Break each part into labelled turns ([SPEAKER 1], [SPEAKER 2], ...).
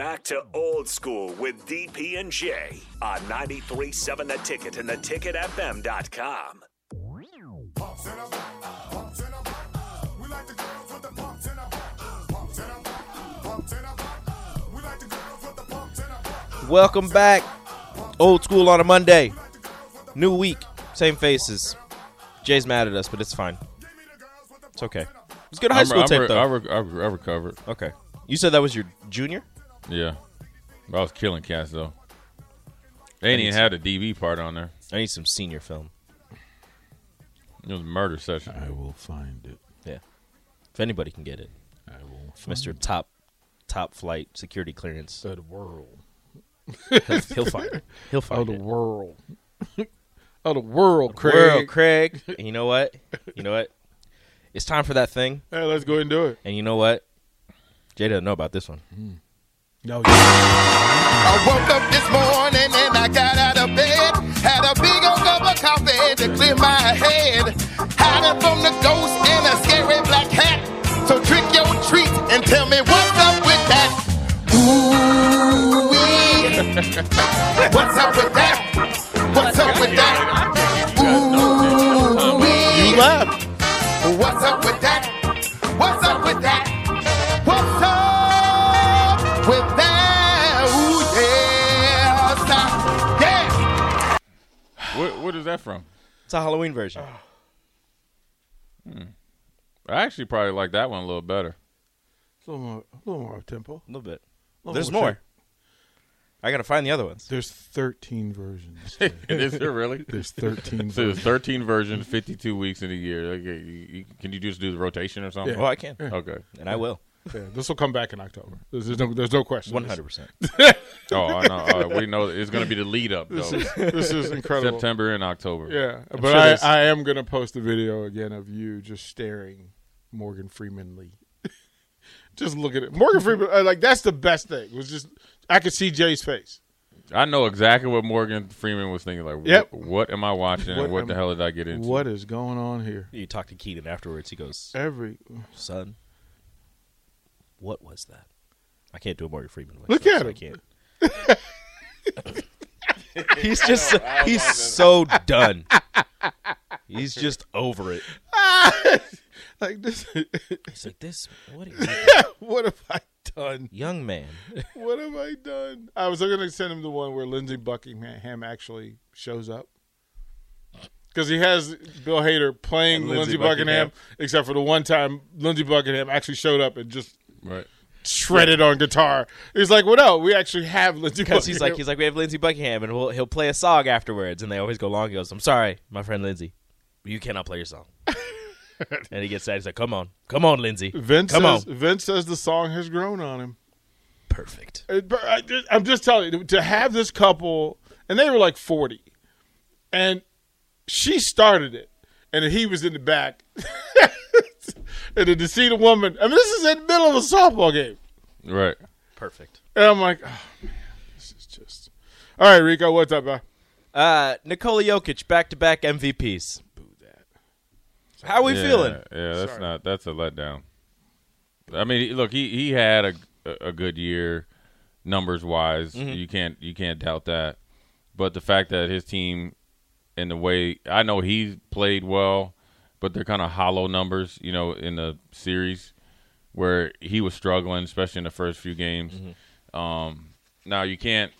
[SPEAKER 1] back to old school with DP and J on 93.7 The Ticket and theticketfm.com.
[SPEAKER 2] Pumps in 'em, pumps in 'em. We like the girls with the pumps in 'em. Pumps in 'em, pumps in 'em. We like the girls with the pumps in 'em.
[SPEAKER 3] Welcome back. Old school on a Monday. New week. Same faces. Jay's mad at us, but it's fine. It's okay. It's good high
[SPEAKER 4] I'm-
[SPEAKER 3] school
[SPEAKER 4] I'm
[SPEAKER 3] tape,
[SPEAKER 4] re-
[SPEAKER 3] though.
[SPEAKER 4] I, re- I, re- I recovered.
[SPEAKER 3] okay. You said that was your junior?
[SPEAKER 4] Yeah. I was killing cats, though. They didn't even have the DB part on there.
[SPEAKER 3] I need some senior film.
[SPEAKER 4] It was a murder session.
[SPEAKER 5] I will find it.
[SPEAKER 3] Yeah. If anybody can get it.
[SPEAKER 5] I will find
[SPEAKER 3] Mr. Top top flight security clearance.
[SPEAKER 5] Oh the world.
[SPEAKER 3] He'll, he'll find it. He'll
[SPEAKER 5] Oh,
[SPEAKER 3] find
[SPEAKER 5] the
[SPEAKER 3] it.
[SPEAKER 5] world. oh, the world, Craig.
[SPEAKER 3] World, Craig. And you know what? You know what? It's time for that thing.
[SPEAKER 5] Hey, let's go ahead and do it.
[SPEAKER 3] And you know what? Jay doesn't know about this one. Hmm.
[SPEAKER 5] Oh, no,
[SPEAKER 6] I woke up this morning and I got out of bed. Had a big old cup of coffee to clear my head. Hiding from the ghost in a scary black hat. So trick your treat and tell me what's up with that. Ooh What's up with that? What's up with that? Ooh
[SPEAKER 5] you laugh.
[SPEAKER 6] What's up with
[SPEAKER 4] What, what is that from?
[SPEAKER 3] It's a Halloween version. Ah. Hmm.
[SPEAKER 4] I actually probably like that one a little better.
[SPEAKER 5] A little more, a little more up tempo.
[SPEAKER 3] A little bit.
[SPEAKER 5] little
[SPEAKER 3] There's
[SPEAKER 5] more
[SPEAKER 3] more. I gotta find the other ones.
[SPEAKER 5] There's 13 versions.
[SPEAKER 4] is there really?
[SPEAKER 5] There's 13
[SPEAKER 4] So there's
[SPEAKER 5] versions.
[SPEAKER 4] 13 versions, 52 weeks in a year. Okay, you, you, can you just do the rotation or something?
[SPEAKER 3] Oh, I can,
[SPEAKER 4] Okay.
[SPEAKER 3] and I will.
[SPEAKER 5] Yeah, this will come back in October. There's, there's no, there's no question.
[SPEAKER 3] One hundred percent.
[SPEAKER 4] Oh, I know. Uh, we know it's going to be the lead up, though.
[SPEAKER 5] This is, this is incredible.
[SPEAKER 4] September and October.
[SPEAKER 5] Yeah, but
[SPEAKER 3] sure
[SPEAKER 5] I, I am gonna post a video again of you just staring Morgan Freeman Lee. just look at it, Morgan Freeman. uh, Like that's the best thing. Was just I could see Jay's face.
[SPEAKER 4] I know exactly what Morgan Freeman was thinking. Like,
[SPEAKER 5] Yep.
[SPEAKER 4] what, what am I watching
[SPEAKER 5] What
[SPEAKER 4] and what
[SPEAKER 5] am-
[SPEAKER 4] the hell did I get into?
[SPEAKER 5] What is going on here?
[SPEAKER 3] You talk to Keaton afterwards. He goes,
[SPEAKER 5] Every
[SPEAKER 3] "Son, what was that?" I can't do a Morgan Freeman. voice,
[SPEAKER 5] Look
[SPEAKER 3] though,
[SPEAKER 5] at
[SPEAKER 3] so
[SPEAKER 5] him.
[SPEAKER 3] I can't. he's just so, he's so done. He's just over it.
[SPEAKER 5] like this.
[SPEAKER 3] He's like this. What, are you,
[SPEAKER 5] what have I done?
[SPEAKER 3] young man?
[SPEAKER 5] What have I done? I was gonna send him the one where Lindsey Buckingham actually shows up. Because he has Bill Hader playing
[SPEAKER 4] And
[SPEAKER 5] Lindsey
[SPEAKER 4] Lindsey
[SPEAKER 5] Buckingham,
[SPEAKER 4] Buckingham.
[SPEAKER 5] except for the one time Lindsey Buckingham actually showed up and just
[SPEAKER 4] Right.
[SPEAKER 5] shredded on guitar. He's like, "Well, no, we actually have Lindsey
[SPEAKER 3] Because
[SPEAKER 5] Buckingham."
[SPEAKER 3] he's like he's like we have Lindsey Buckingham and we'll, he'll play a song afterwards and they always go long. He goes, "I'm sorry, my friend Lindsey, you cannot play your song." and he gets sad. He's like, "Come on, come on, Lindsey,
[SPEAKER 5] Vince
[SPEAKER 3] come
[SPEAKER 5] says,
[SPEAKER 3] on,
[SPEAKER 5] Vince says the song has grown on him.
[SPEAKER 3] perfect."
[SPEAKER 5] Uh, but I just- I'm just telling you to have this couple, and they were like 40, and she started it, and he was in the back, and then to see the woman. I mean, this is in the middle of a softball game,
[SPEAKER 4] Right.
[SPEAKER 3] Perfect.
[SPEAKER 5] and I'm like, oh man, this is just. All right, Rico, what's up, man?
[SPEAKER 3] Uh, Nikola Jokic, back-to-back MVPs. Boo that. Sorry. How we
[SPEAKER 4] yeah,
[SPEAKER 3] feeling?
[SPEAKER 4] Yeah, that's
[SPEAKER 5] Sorry.
[SPEAKER 4] not. That's a letdown. I mean, look, he he had a a good year, numbers wise.
[SPEAKER 3] Mm-hmm.
[SPEAKER 4] You can't you can't doubt that. But the fact that his team and the way I know he played well, but they're kind of hollow numbers, you know, in the series where he was struggling, especially in the first few games.
[SPEAKER 3] Mm-hmm.
[SPEAKER 4] Um, now you can't.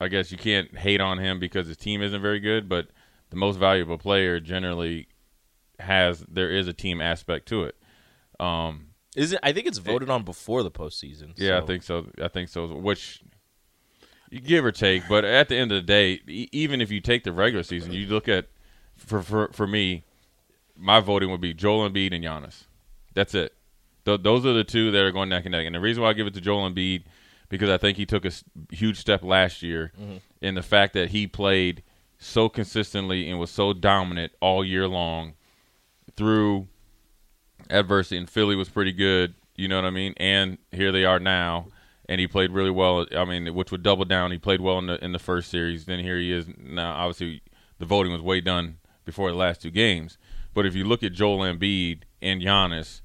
[SPEAKER 4] I guess you can't hate on him because his team isn't very good, but the most valuable player generally has there is a team aspect to it. Um,
[SPEAKER 3] Is it? I think it's voted on before the postseason.
[SPEAKER 4] yeah, I think so. I think so. Which you give or take, but at the end of the day, e- even if you take the regular season, you look at for for for me, my voting would be Joel Embiid and Giannis. That's it. Th- those are the two that are going neck and neck. And the reason why I give it to Joel Embiid because I think he took a s- huge step last year mm-hmm. in the fact that he played so consistently and was so dominant all year long through adversity. And Philly was pretty good, you know what I mean? And here they are now, and he played really well. I mean, which would double down. He played well in the in the first series. Then here he is now. Obviously, the voting was way done before the last two games. But if you look at Joel Embiid and Giannis,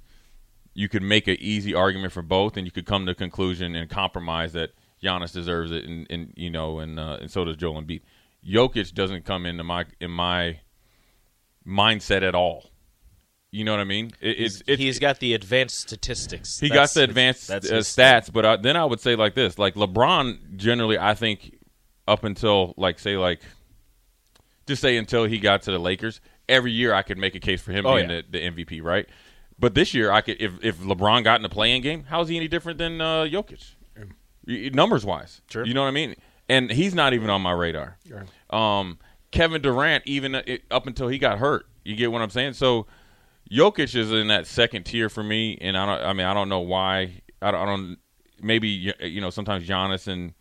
[SPEAKER 4] you could make an easy argument for both, and you could come to a conclusion and compromise that Giannis deserves it, and, and you know, and uh, and so does Joel Embiid. Jokic doesn't come into my in my mindset at all. You know what I mean? It,
[SPEAKER 3] He's got the advanced statistics.
[SPEAKER 4] he
[SPEAKER 3] That's-
[SPEAKER 4] got the advanced uh, stats, but uh, then I would say like this: like LeBron, generally, I think up until like say like just say until he got to the Lakers, every year I could make a case for him
[SPEAKER 3] Oh,
[SPEAKER 4] being
[SPEAKER 3] yeah.
[SPEAKER 4] the, the MVP, right? But this year, I could if if LeBron got in the play-in game, how is he any different than uh, Jokic, numbers wise?
[SPEAKER 3] Sure.
[SPEAKER 4] you know what I mean. And he's not even on my radar. Um, Kevin Durant, even uh, up until he got hurt, you get what I'm saying. So Jokic is in that second tier for me, and I don't. I mean, I don't know why. I don't. I don't maybe you know sometimes Giannis and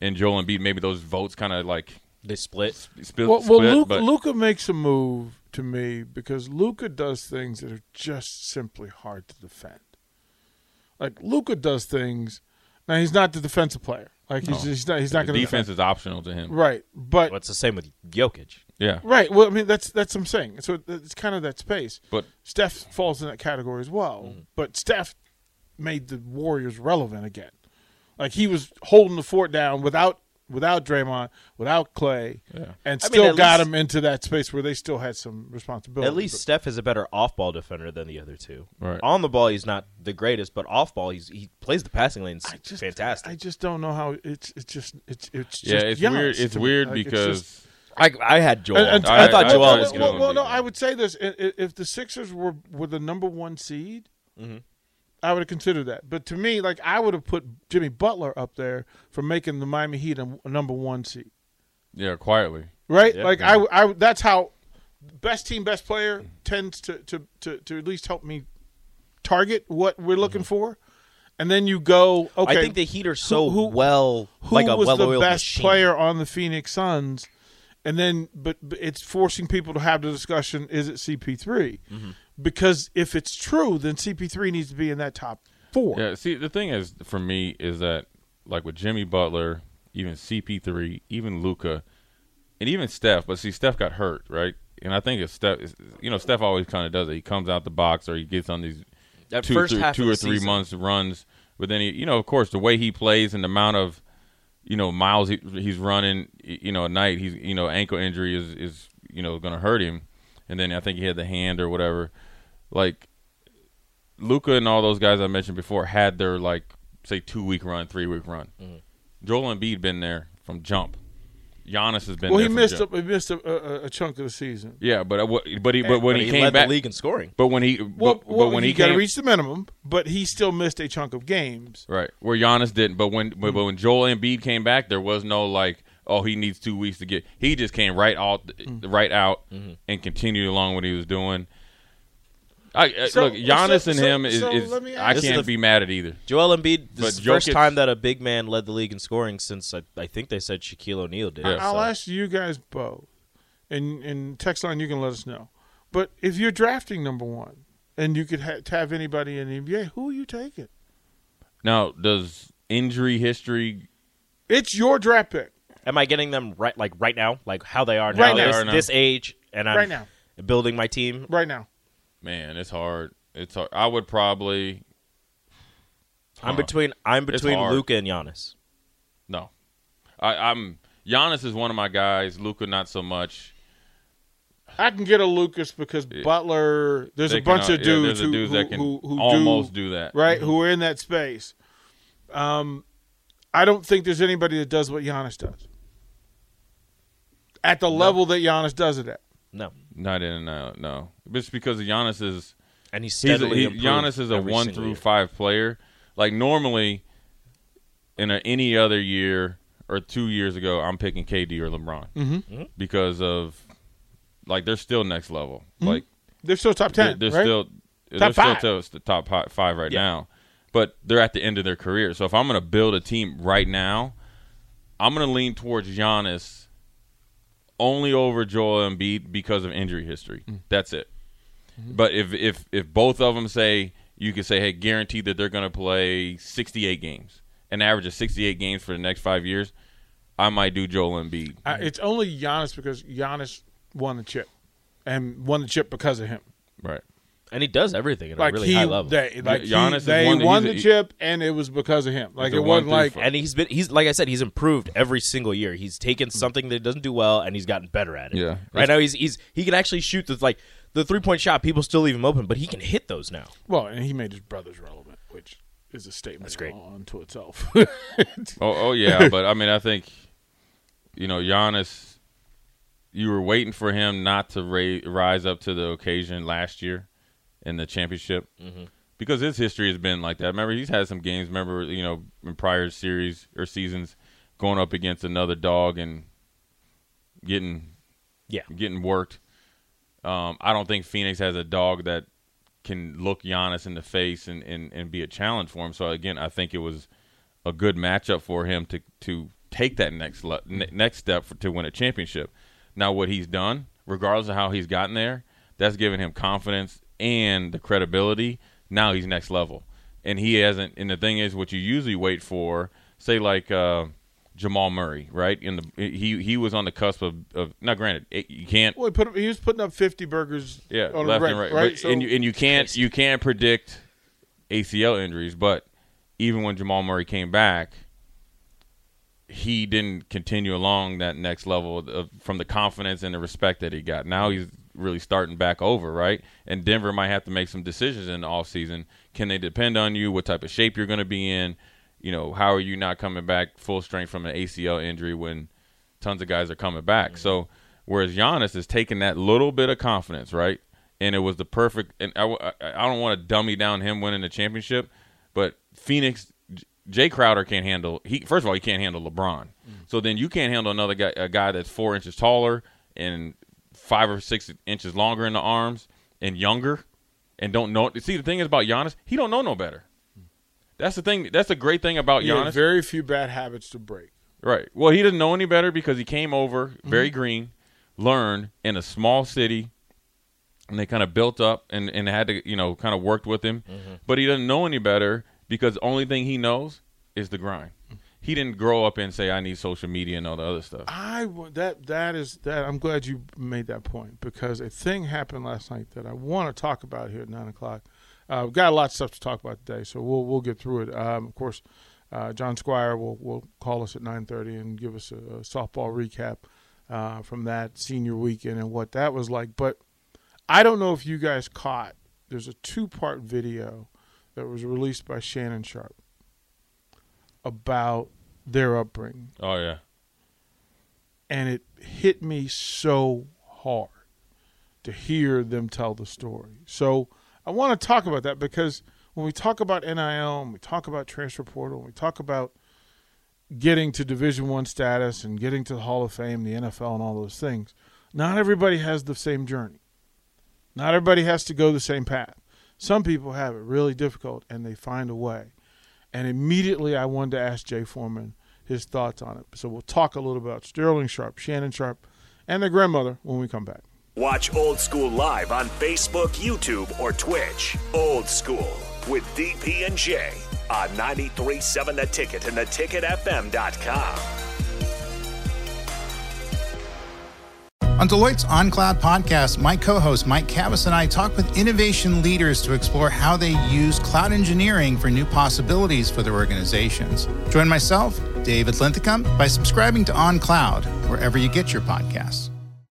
[SPEAKER 4] and Joel Embiid, maybe those votes kind of like
[SPEAKER 3] They split.
[SPEAKER 4] split.
[SPEAKER 5] Well, well
[SPEAKER 4] split,
[SPEAKER 5] Luka,
[SPEAKER 4] but
[SPEAKER 5] Luka makes a move to me because Luka does things that are just simply hard to defend. Like Luka does things. Now he's not the defensive player. Like he's,
[SPEAKER 4] No.
[SPEAKER 5] he's not. He's not going to
[SPEAKER 4] defense is optional to him.
[SPEAKER 5] Right, but
[SPEAKER 3] Well, it's the same with Jokic.
[SPEAKER 4] Yeah,
[SPEAKER 5] right. Well, I mean that's that's what I'm saying. So it's kind of that space.
[SPEAKER 4] but
[SPEAKER 5] Steph falls in that category as well.
[SPEAKER 4] Mm-hmm.
[SPEAKER 5] But Steph made the Warriors relevant again. Like he was holding the fort down without without Draymond, without Clay, and
[SPEAKER 3] I
[SPEAKER 5] still
[SPEAKER 3] at
[SPEAKER 5] got
[SPEAKER 3] least-
[SPEAKER 5] him into that space where they still had some responsibility.
[SPEAKER 3] At least Steph is a better off-ball defender than the other two.
[SPEAKER 4] Right.
[SPEAKER 3] On the ball, he's not the greatest, but off-ball, he's he plays the passing lanes
[SPEAKER 5] I just,
[SPEAKER 3] fantastic.
[SPEAKER 5] I just don't know how it's it's just it's it's just
[SPEAKER 4] yeah, it's
[SPEAKER 5] Giannis
[SPEAKER 4] weird. It's
[SPEAKER 5] to me.
[SPEAKER 4] weird
[SPEAKER 5] Like, it's
[SPEAKER 4] because
[SPEAKER 5] just-
[SPEAKER 3] I, I had Joel.
[SPEAKER 5] And- and-
[SPEAKER 3] I, thought
[SPEAKER 4] I-
[SPEAKER 3] Joel
[SPEAKER 4] I-
[SPEAKER 3] was going
[SPEAKER 5] well, well, no, I would say this: I- i- if the Sixers were were the number one seed,
[SPEAKER 3] Mm-hmm.
[SPEAKER 5] I would have considered that. But to me, like I would have put Jimmy Butler up there for making the Miami Heat a, a number one seed,
[SPEAKER 4] yeah, quietly.
[SPEAKER 5] right?
[SPEAKER 3] Yeah.
[SPEAKER 5] like I, I, that's how best team, best player tends to to to, to at least help me target what we're looking for, and then you go. Okay,
[SPEAKER 3] I think the Heat are so
[SPEAKER 5] who-
[SPEAKER 3] well,
[SPEAKER 5] who
[SPEAKER 3] like a
[SPEAKER 5] was the best
[SPEAKER 3] machine.
[SPEAKER 5] player on the Phoenix Suns, and then but, but it's forcing people to have the discussion: is it CP3?
[SPEAKER 3] Mm-hmm.
[SPEAKER 5] Because if it's true, then CP3 needs to be in that top four.
[SPEAKER 4] Yeah, see, the thing is, for me, is that like with Jimmy Butler, even CP3, even Luka, and even Steph. But see, Steph got hurt, right? And I think it's Steph. it's- You know, Steph always kind of does it. He comes out the box or he gets on these
[SPEAKER 3] That
[SPEAKER 4] two,
[SPEAKER 3] first
[SPEAKER 4] three-
[SPEAKER 3] half
[SPEAKER 4] two or three
[SPEAKER 3] season.
[SPEAKER 4] months runs. But then he, you know, of course, the way he plays and the amount of, you know, miles he, he's running, you know, a night, he's, you know, ankle injury is is you know going to hurt him. And then I think he had the hand or whatever. Like Luka and all those guys I mentioned before had their like say two week run, three week run.
[SPEAKER 3] Mm-hmm.
[SPEAKER 4] Joel Embiid been there from jump. Giannis has been
[SPEAKER 5] well,
[SPEAKER 4] there
[SPEAKER 5] he missed
[SPEAKER 4] jump.
[SPEAKER 5] a, he missed a, a, a chunk of the season.
[SPEAKER 4] Yeah, but uh, but he but when
[SPEAKER 3] But
[SPEAKER 4] he,
[SPEAKER 3] he,
[SPEAKER 4] came
[SPEAKER 3] led
[SPEAKER 4] back,
[SPEAKER 3] the league in scoring.
[SPEAKER 4] but when he
[SPEAKER 5] Well,
[SPEAKER 4] but,
[SPEAKER 5] well,
[SPEAKER 4] but when
[SPEAKER 5] he,
[SPEAKER 4] he
[SPEAKER 5] got to reach the minimum, but he still missed a chunk of games.
[SPEAKER 4] Right, where Giannis didn't. But when but, but when Joel Embiid came back, there was no like, oh, he needs two weeks to get. He just came right out, right out, and continued along what he was doing. I, uh
[SPEAKER 5] So-
[SPEAKER 4] look, Giannis
[SPEAKER 5] so-
[SPEAKER 4] and him is.
[SPEAKER 5] so
[SPEAKER 4] is
[SPEAKER 5] let me
[SPEAKER 4] I
[SPEAKER 5] ask-
[SPEAKER 3] This is
[SPEAKER 4] can't
[SPEAKER 3] the-
[SPEAKER 4] be mad at either.
[SPEAKER 3] Joel Embiid, this
[SPEAKER 4] But
[SPEAKER 3] is the first time that a big man led the league in scoring since I, I think they said Shaquille O'Neal did.
[SPEAKER 4] Yeah.
[SPEAKER 5] I'll ask you guys both, and and text line you can let us know. But if you're drafting number one, and you could ha- have anybody in the NBA, who are you taking?
[SPEAKER 4] Now, does injury history?
[SPEAKER 5] It's your draft pick.
[SPEAKER 3] Am I getting them right, like right now, like how they are now,
[SPEAKER 5] Right now.
[SPEAKER 3] this,
[SPEAKER 4] They are now.
[SPEAKER 3] this age, and I'm
[SPEAKER 5] Right now.
[SPEAKER 3] building my team?
[SPEAKER 5] Right now,
[SPEAKER 4] Man, it's hard. It's hard. I would probably
[SPEAKER 3] I'm
[SPEAKER 4] Huh.
[SPEAKER 3] between I'm between
[SPEAKER 4] hard.
[SPEAKER 3] Luka and Giannis.
[SPEAKER 4] no. I, I'm Giannis is one of my guys. Luka, not so much.
[SPEAKER 5] I can get a Lucas because Butler. There's
[SPEAKER 4] They
[SPEAKER 5] a bunch
[SPEAKER 4] can,
[SPEAKER 5] of
[SPEAKER 4] yeah,
[SPEAKER 5] dudes
[SPEAKER 4] there's a
[SPEAKER 5] who,
[SPEAKER 4] dudes
[SPEAKER 5] who,
[SPEAKER 4] that can
[SPEAKER 5] who, who
[SPEAKER 4] almost
[SPEAKER 5] do,
[SPEAKER 4] do that.
[SPEAKER 5] right, who are in that space. Um, I don't think there's anybody that does what Giannis does at the level that Giannis does it at.
[SPEAKER 3] No,
[SPEAKER 4] Not in and out, no. Just because Giannis is
[SPEAKER 3] and he's
[SPEAKER 4] he's he, Giannis is a one through
[SPEAKER 3] year.
[SPEAKER 4] five player. Like normally, in a, any other year or two years ago, I'm picking KD or LeBron
[SPEAKER 5] Mm-hmm.
[SPEAKER 4] because of like they're still next level.
[SPEAKER 5] Mm-hmm.
[SPEAKER 4] Like
[SPEAKER 5] They're still top
[SPEAKER 4] they're,
[SPEAKER 5] ten.
[SPEAKER 4] they're
[SPEAKER 5] right?
[SPEAKER 4] still they're
[SPEAKER 5] Top
[SPEAKER 4] still
[SPEAKER 5] five.
[SPEAKER 4] to- the top five right
[SPEAKER 3] Yeah.
[SPEAKER 4] now, but they're at the end of their career. So if I'm going to build a team right now, I'm going to lean towards Giannis only over Joel Embiid because of injury history.
[SPEAKER 5] Mm.
[SPEAKER 4] That's it.
[SPEAKER 5] Mm-hmm.
[SPEAKER 4] But if if if both of them say you can say, hey, guaranteed that they're going to play 68 games, an average of 68 games for the next five years, I might do Joel Embiid.
[SPEAKER 5] Uh, it's only Giannis because Giannis won the chip, and won the chip because of him.
[SPEAKER 4] Right.
[SPEAKER 3] And he does everything at
[SPEAKER 5] Like
[SPEAKER 3] a really
[SPEAKER 5] he,
[SPEAKER 3] high level.
[SPEAKER 5] they, like he-
[SPEAKER 4] Giannis is
[SPEAKER 5] they
[SPEAKER 4] one that
[SPEAKER 5] won the chip, and it was because of him. Like it wasn't like
[SPEAKER 3] and he's been he's like I said he's improved every single year. He's taken something that he doesn't do well and he's gotten better at it.
[SPEAKER 4] Yeah.
[SPEAKER 3] right now he's he's he can actually shoot the like the three point shot. People still leave him open, but he can hit those now.
[SPEAKER 5] well, and he made his brothers relevant, which is a statement
[SPEAKER 3] That's great.
[SPEAKER 5] unto itself.
[SPEAKER 4] Oh, oh yeah, but I mean, I think you know Giannis. You were waiting for him not to ra- rise up to the occasion last year in the championship because his history has been like that. Remember, he's had some games. Remember, you know, in prior series or seasons, going up against another dog and getting
[SPEAKER 3] Yeah,
[SPEAKER 4] getting worked. Um, I don't think Phoenix has a dog that can look Giannis in the face and, and, and be a challenge for him. So again, I think it was a good matchup for him to to take that next le- ne- next step for, to win a championship. Now, what he's done, regardless of how he's gotten there, that's given him confidence and the credibility. Now he's next level, and he hasn't. And the thing is, what you usually wait for, say like. Uh, Jamal Murray, right? In the he he was on the cusp of, of now granted it, you can't
[SPEAKER 5] well, he put he was putting up fifty burgers.
[SPEAKER 4] yeah,
[SPEAKER 5] on
[SPEAKER 4] left
[SPEAKER 5] the
[SPEAKER 4] and right.
[SPEAKER 5] right?
[SPEAKER 4] But,
[SPEAKER 5] So-
[SPEAKER 4] and you and you can't you can't predict ACL injuries, but even when Jamal Murray came back, he didn't continue along that next level of, of, from the confidence and the respect that he got. Now he's really starting back over, right? And Denver might have to make some decisions in the offseason. Can they depend on you? What type of shape you're going to be in? You know, how are you not coming back full strength from an ACL injury when tons of guys are coming back? Mm-hmm. So, whereas Giannis is taking that little bit of confidence, right? And it was the perfect. And I, I- I don't want to dummy down him winning the championship, but Phoenix, Jae Crowder can't handle. He first of all, he can't handle LeBron. Mm-hmm. So then you can't handle another guy, a guy that's four inches taller and five or six inches longer in the arms and younger, and don't know. See, the thing is about Giannis, he don't know no better. That's the thing. That's the great thing about
[SPEAKER 5] he
[SPEAKER 4] Giannis.
[SPEAKER 5] very few bad habits to break.
[SPEAKER 4] Right. Well, he didn't know any better because he came over very
[SPEAKER 5] Mm-hmm.
[SPEAKER 4] green, learned in a small city, and they kind of built up and, and had to, you know, kind of worked with him.
[SPEAKER 5] Mm-hmm.
[SPEAKER 4] But he doesn't know any better because the only thing he knows is the grind. He didn't grow up and say, I need social media and all the other stuff.
[SPEAKER 5] I that that is that. I'm glad you made that point because a thing happened last night that I want to talk about here at nine o'clock. Uh, we've got a lot of stuff to talk about today, so we'll we'll get through it. Um, of course, uh, John Squire will will call us at nine thirty and give us a, a softball recap uh, from that senior weekend and what that was like. But I don't know if you guys caught. There's a two part video that was released by Shannon Sharpe about their upbringing
[SPEAKER 4] Oh, yeah.
[SPEAKER 5] and it hit me so hard to hear them tell the story. So I want to talk about that because when we talk about NIL, and we talk about transfer portal, and we talk about getting to Division One status and getting to the Hall of Fame, the NFL, and all those things, not everybody has the same journey. Not everybody has to go the same path. Some people have it really difficult and they find a way. And immediately I wanted to ask Jay Foreman his thoughts on it. So we'll talk a little about Sterling Sharpe, Shannon Sharpe, and their grandmother when we come back.
[SPEAKER 1] Watch Old School live on Facebook, YouTube, or Twitch. Old School with DP and J on 93.7 The Ticket and theticketfm.com.
[SPEAKER 7] On Deloitte's OnCloud podcast, my co host Mike Kavis and I talk with innovation leaders to explore how they use cloud engineering for new possibilities for their organizations. Join myself, David Linthicum, by subscribing to OnCloud wherever you get your podcasts.